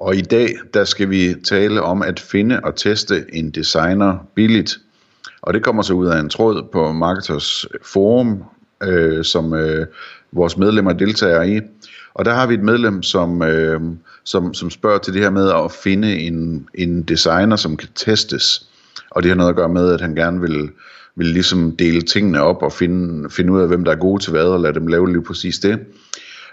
Og i dag, der skal vi tale om at finde og teste en designer billigt. Og det kommer så ud af en tråd på Marketers Forum, øh, som øh, vores medlemmer deltager i. Og der har vi et medlem, som, øh, som, som spørger til det her med at finde en, en designer, som kan testes. Og det har noget at gøre med, at han gerne vil, vil ligesom dele tingene op og finde, finde ud af, hvem der er gode til hvad, og lade dem lave lige præcis det.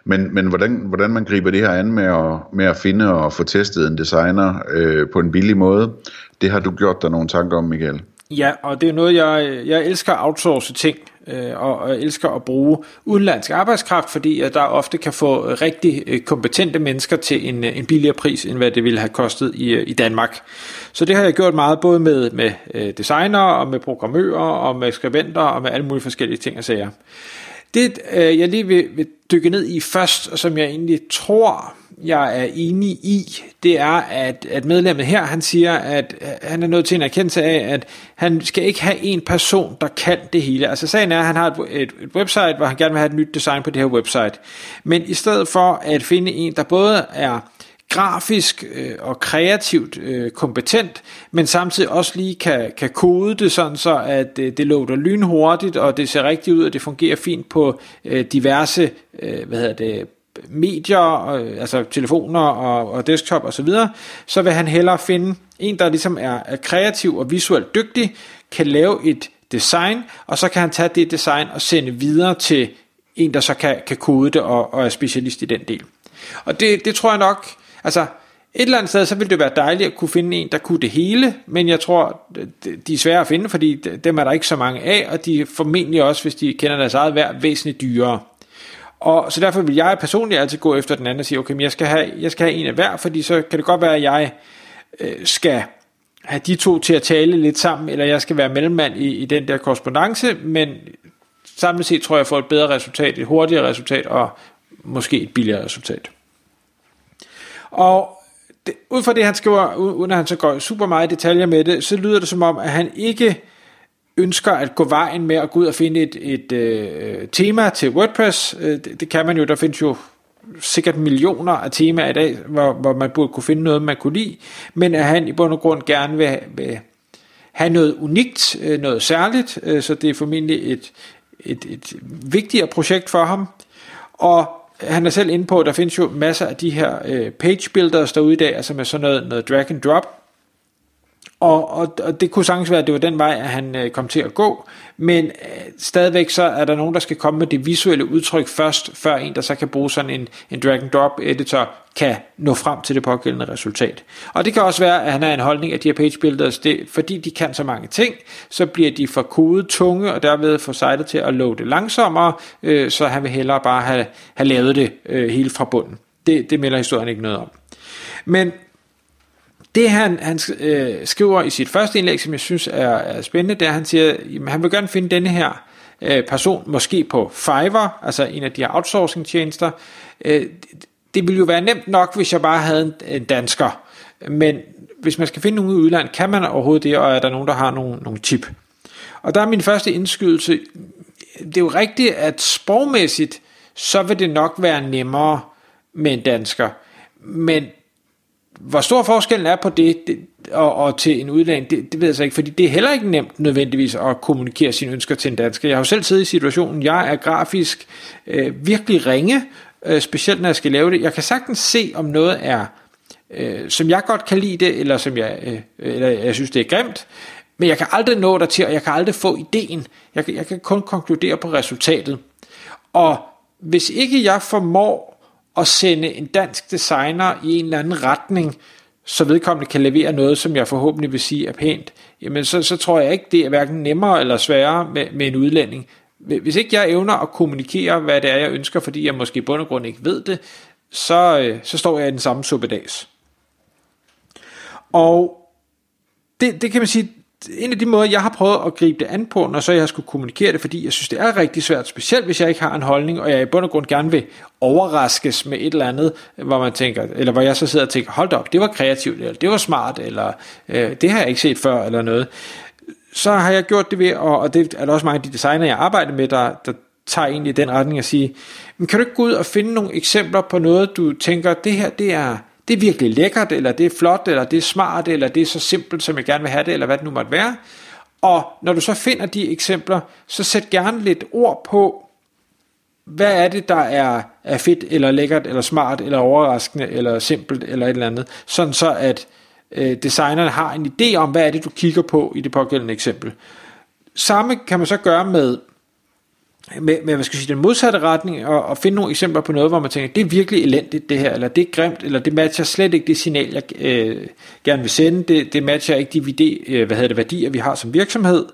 Men, men hvordan, hvordan man griber det her an med at, med at finde og få testet en designer øh, på en billig måde, det har du gjort dig nogle tanker om, Michael. Ja, og det er noget, jeg, jeg elsker at outsource ting, øh, og jeg elsker at bruge udenlandsk arbejdskraft, fordi jeg der ofte kan få rigtig øh, kompetente mennesker til en, øh, en billigere pris, end hvad det ville have kostet i, øh, i Danmark. Så det har jeg gjort meget, både med, med designer, og med programmører, og med skribenter, og med alle mulige forskellige ting og sager. Det, øh, jeg lige vil, vil dykke ned i først, og som jeg egentlig tror, jeg er enig i, det er, at, at medlemmet her, han siger, at han er nødt til en erkendelse af, at han skal ikke have en person, der kan det hele. Altså sagen er, at han har et, et, et website, hvor han gerne vil have et nyt design på det her website. Men i stedet for at finde en, der både er grafisk øh, og kreativt øh, kompetent, men samtidig også lige kan, kan kode det sådan så, at øh, det loader lynhurtigt, og det ser rigtigt ud, og det fungerer fint på øh, diverse øh, hvad hedder det, medier, øh, altså telefoner og, og desktop og så videre, så vil han hellere finde en, der ligesom er, er kreativ og visuelt dygtig, kan lave et design, og så kan han tage det design og sende videre til en, der så kan, kan kode det og, og er specialist i den del. Og det, det tror jeg nok, Altså, et eller andet sted, så ville det være dejligt at kunne finde en, der kunne det hele, men jeg tror, de er svære at finde, fordi dem er der ikke så mange af, og de er formentlig også, hvis de kender deres eget værd, væsentligt dyrere. Og så derfor vil jeg personligt altid gå efter den anden og sige, okay, men jeg skal have, jeg skal have en af hver, fordi så kan det godt være, at jeg øh, skal have de to til at tale lidt sammen, eller jeg skal være mellemmand i, i den der korrespondence, men samlet set tror jeg, jeg får et bedre resultat, et hurtigere resultat, og måske et billigere resultat. Og det, ud fra det, han skriver, uden at han så går super meget i detaljer med det, så lyder det som om, at han ikke ønsker at gå vejen med at gå ud og finde et, et øh, tema til WordPress. Øh, det, det kan man jo, der findes jo sikkert millioner af temaer i dag, hvor, hvor man burde kunne finde noget, man kunne lide, men at han i bund og grund gerne vil, vil have noget unikt, øh, noget særligt, øh, så det er formentlig et, et, et vigtigere projekt for ham. Og han er selv inde på, at der findes jo masser af de her øh, page builders derude i dag, altså med sådan noget, noget drag and drop, og, og, og det kunne sagtens være, at det var den vej, at han øh, kom til at gå, men øh, stadigvæk så er der nogen, der skal komme med det visuelle udtryk først, før en, der så kan bruge sådan en, en drag and drop editor, kan nå frem til det pågældende resultat. Og det kan også være, at han har en holdning, at de her page builders, det, fordi de kan så mange ting, så bliver de for kodet tunge, og derved får sitet til at loade langsommere, øh, så han vil hellere bare have, have lavet det øh, helt fra bunden. Det, det melder historien ikke noget om. Men det han, han øh, skriver i sit første indlæg, som jeg synes er, er spændende, det er, at han siger, at han vil gerne finde denne her øh, person, måske på Fiverr, altså en af de her outsourcing tjenester. Øh, det ville jo være nemt nok, hvis jeg bare havde en, en dansker, men hvis man skal finde nogen i udlandet, kan man overhovedet det, og er der nogen, der har nogle, nogle tip? Og der er min første indskydelse, det er jo rigtigt, at sprogmæssigt, så vil det nok være nemmere med en dansker, men hvor stor forskellen er på det, det og, og til en udlænding, det, det ved jeg så ikke, fordi det er heller ikke nemt nødvendigvis at kommunikere sine ønsker til en dansker. Jeg har jo selv siddet i situationen, jeg er grafisk øh, virkelig ringe, øh, specielt når jeg skal lave det. Jeg kan sagtens se, om noget er, øh, som jeg godt kan lide det, eller som jeg, øh, eller jeg synes, det er grimt, men jeg kan aldrig nå dertil, og jeg kan aldrig få ideen. Jeg, jeg kan kun konkludere på resultatet. Og hvis ikke jeg formår at sende en dansk designer i en eller anden retning, så vedkommende kan levere noget, som jeg forhåbentlig vil sige er pænt, jamen så, så tror jeg ikke, det er hverken nemmere eller sværere med, med en udlænding. Hvis ikke jeg evner at kommunikere, hvad det er, jeg ønsker, fordi jeg måske i bund og grund ikke ved det, så, øh, så står jeg i den samme suppedags. Og det, det kan man sige, en af de måder, jeg har prøvet at gribe det an på, når så jeg har skulle kommunikere det, fordi jeg synes, det er rigtig svært, specielt hvis jeg ikke har en holdning, og jeg i bund og grund gerne vil overraskes med et eller andet, hvor man tænker, eller hvor jeg så sidder og tænker, hold op, det var kreativt, eller det var smart, eller øh, det har jeg ikke set før, eller noget. Så har jeg gjort det ved, og, og det er der også mange af de designer, jeg arbejder med, der, der tager egentlig den retning at sige, men kan du ikke gå ud og finde nogle eksempler på noget, du tænker, det her, det er, det er virkelig lækkert, eller det er flot, eller det er smart, eller det er så simpelt, som jeg gerne vil have det, eller hvad det nu måtte være. Og når du så finder de eksempler, så sæt gerne lidt ord på, hvad er det, der er, er fedt, eller lækkert, eller smart, eller overraskende, eller simpelt, eller et eller andet, sådan så at øh, designeren har en idé om, hvad er det, du kigger på i det pågældende eksempel. Samme kan man så gøre med med, med hvad skal jeg sige, den modsatte retning, og, og finde nogle eksempler på noget, hvor man tænker, det er virkelig elendigt det her, eller det er grimt, eller det matcher slet ikke det signal, jeg øh, gerne vil sende, det, det matcher ikke de vide, øh, hvad hedder det, værdier, vi har som virksomhed,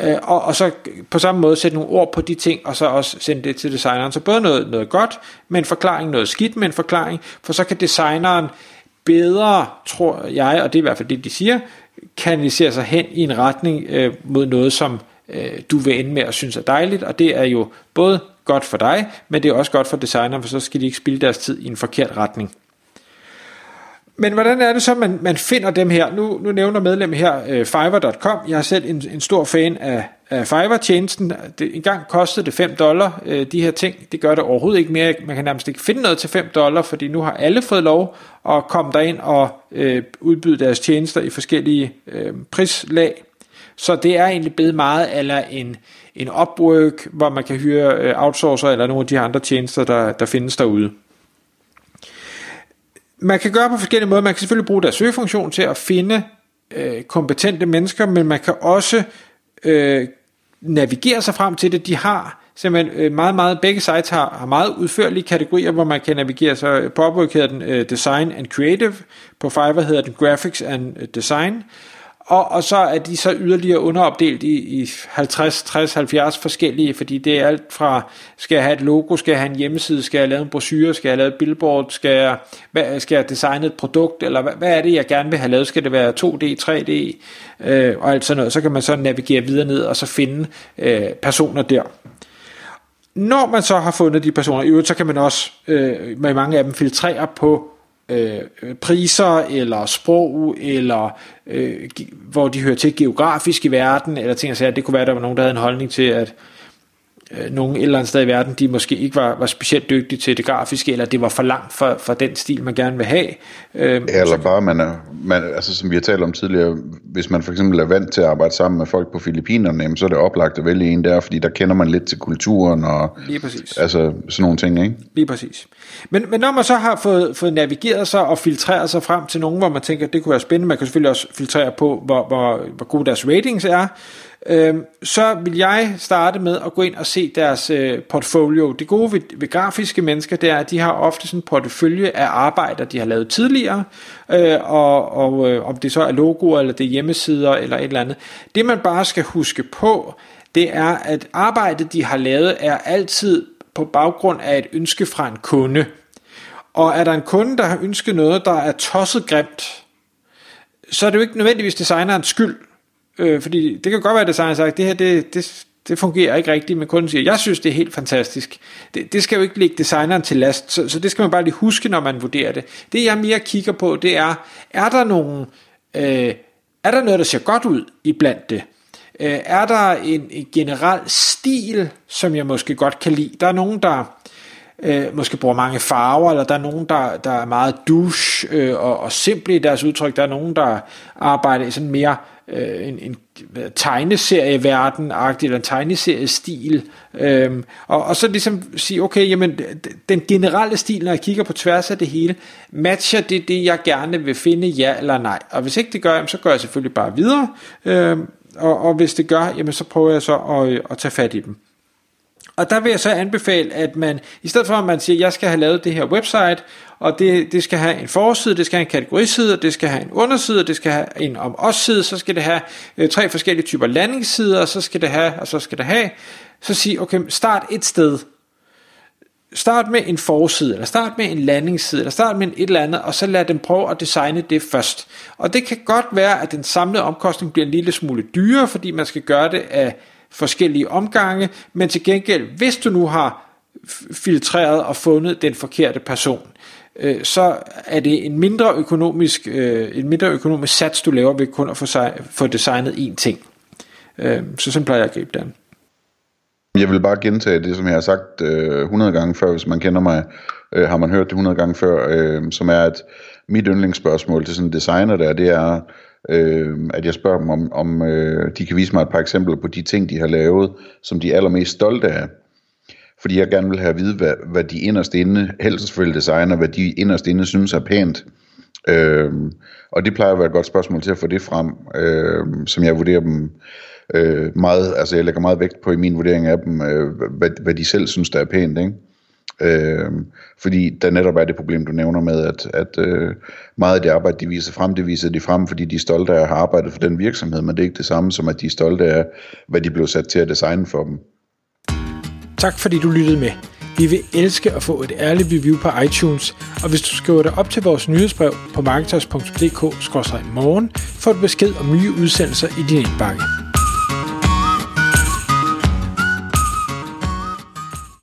øh, og, og så på samme måde sætte nogle ord på de ting, og så også sende det til designeren. Så både noget, noget godt med en forklaring, noget skidt med en forklaring, for så kan designeren bedre, tror jeg, og det er i hvert fald det, de siger, kanalisere sig hen i en retning øh, mod noget, som øh, du vil ende med at synes er dejligt, og det er jo både godt for dig, men det er også godt for designeren, for så skal de ikke spille deres tid i en forkert retning. Men hvordan er det så, man, man finder dem her? Nu, nu nævner medlem her øh, Fiverr.com. Jeg er selv en, en stor fan af, af Fiverr-tjenesten. Det, en gang kostede det 5 dollar, øh, de her ting. Det gør det overhovedet ikke mere. Man kan nærmest ikke finde noget til 5 dollar, fordi nu har alle fået lov at komme derind og øh, udbyde deres tjenester i forskellige øh, prislag. Så det er egentlig blevet meget eller en, en Upwork, hvor man kan hyre øh, outsourcer eller nogle af de andre tjenester, der, der findes derude. Man kan gøre på forskellige måder. Man kan selvfølgelig bruge deres søgefunktion til at finde øh, kompetente mennesker, men man kan også øh, navigere sig frem til det. De har simpelthen øh, meget, meget, begge sites har, har meget udførlige kategorier, hvor man kan navigere sig. På Upwork hedder den øh, Design and Creative, på Fiverr hedder den Graphics and Design, og, og så er de så yderligere underopdelt i, i 50, 60, 70 forskellige, fordi det er alt fra, skal jeg have et logo, skal jeg have en hjemmeside, skal jeg lave en brochure, skal jeg lave et billboard, skal jeg, hvad, skal jeg designe et produkt, eller hvad, hvad er det, jeg gerne vil have lavet? Skal det være 2D, 3D, øh, og alt sådan noget. Så kan man så navigere videre ned, og så finde øh, personer der. Når man så har fundet de personer, i øvrigt, så kan man også øh, med mange af dem filtrere på øh, priser, eller sprog, eller øh, hvor de hører til geografisk i verden, eller ting og sager. Det kunne være, at der var nogen, der havde en holdning til, at øh, nogen et eller andet sted i verden, de måske ikke var, var specielt dygtige til det grafiske, eller det var for langt for, for den stil, man gerne vil have. Øh, eller bare, man er, man, altså som vi har talt om tidligere, hvis man for eksempel er vant til at arbejde sammen med folk på Filippinerne, så er det oplagt at vælge en der, fordi der kender man lidt til kulturen og Lige præcis. Altså, sådan nogle ting, ikke? Lige præcis. Men, men når man så har fået, fået navigeret sig og filtreret sig frem til nogen, hvor man tænker, det kunne være spændende, man kan selvfølgelig også filtrere på, hvor, hvor, hvor gode deres ratings er, øh, så vil jeg starte med at gå ind og se deres øh, portfolio. Det gode ved, ved grafiske mennesker, det er, at de har ofte sådan en portefølje af arbejder, de har lavet tidligere, øh, og, og øh, om det så er logoer, eller det er hjemmesider, eller et eller andet. Det man bare skal huske på, det er, at arbejdet, de har lavet, er altid på baggrund af et ønske fra en kunde. Og er der en kunde, der har ønsket noget, der er tosset grimt, så er det jo ikke nødvendigvis designerens skyld. Øh, fordi det kan godt være, at designeren sagt, det her det, det, det fungerer ikke rigtigt, men kunden siger, jeg synes, det er helt fantastisk. Det, det skal jo ikke ligge designeren til last, så, så det skal man bare lige huske, når man vurderer det. Det jeg mere kigger på, det er, er der nogen, øh, er der noget, der ser godt ud i blandt det? Øh, er der en, en generel stil, som jeg måske godt kan lide? Der er nogen, der øh, måske bruger mange farver, eller der er nogen, der, der er meget douche øh, og, og simple i deres udtryk. Der er nogen, der arbejder i sådan mere øh, en, en tegneserieverden agtig eller en tegneseriestil. Øhm, og, og så ligesom sige, okay, jamen den generelle stil, når jeg kigger på tværs af det hele, matcher det det, jeg gerne vil finde, ja eller nej. Og hvis ikke det gør, jamen, så går jeg selvfølgelig bare videre. Øhm, og, og hvis det gør, jamen, så prøver jeg så at, at tage fat i dem. Og der vil jeg så anbefale, at man, i stedet for at man siger, jeg skal have lavet det her website, og det, det skal have en forside, det skal have en kategoriside, det skal have en underside, det skal have en om os side, så skal det have øh, tre forskellige typer landingssider, og så skal det have, og så skal det have, så sige, okay, start et sted. start med en forside, eller start med en landingsside, eller start med en et eller andet, og så lad dem prøve at designe det først. Og det kan godt være, at den samlede omkostning bliver en lille smule dyrere, fordi man skal gøre det af forskellige omgange, men til gengæld, hvis du nu har filtreret og fundet den forkerte person, øh, så er det en mindre økonomisk, øh, en mindre økonomisk sats, du laver ved kun at få, sig, få designet én ting. Øh, så sådan plejer jeg at gribe det Jeg vil bare gentage det, som jeg har sagt øh, 100 gange før, hvis man kender mig, øh, har man hørt det 100 gange før, øh, som er, at mit yndlingsspørgsmål til sådan en designer der, det er, øh, at jeg spørger dem, om, om øh, de kan vise mig et par eksempler på de ting, de har lavet, som de er allermest stolte af fordi jeg gerne vil have at vide, hvad, hvad de inderst inde, helst selvfølgelig designer, hvad de inderst inde synes er pænt. Øhm, og det plejer at være et godt spørgsmål til at få det frem, øhm, som jeg vurderer dem øh, meget, altså jeg lægger meget vægt på i min vurdering af dem, øh, hvad, hvad de selv synes, der er pænt, ikke? Øh, fordi der netop er det problem, du nævner med, at, at øh, meget af det arbejde, de viser frem, det viser de frem, fordi de er stolte af at have arbejdet for den virksomhed, men det er ikke det samme som, at de er stolte af, hvad de blev sat til at designe for dem. Tak fordi du lyttede med. Vi vil elske at få et ærligt review på iTunes, og hvis du skriver dig op til vores nyhedsbrev på marketers.dk-morgen, får du besked om nye udsendelser i din indbakke.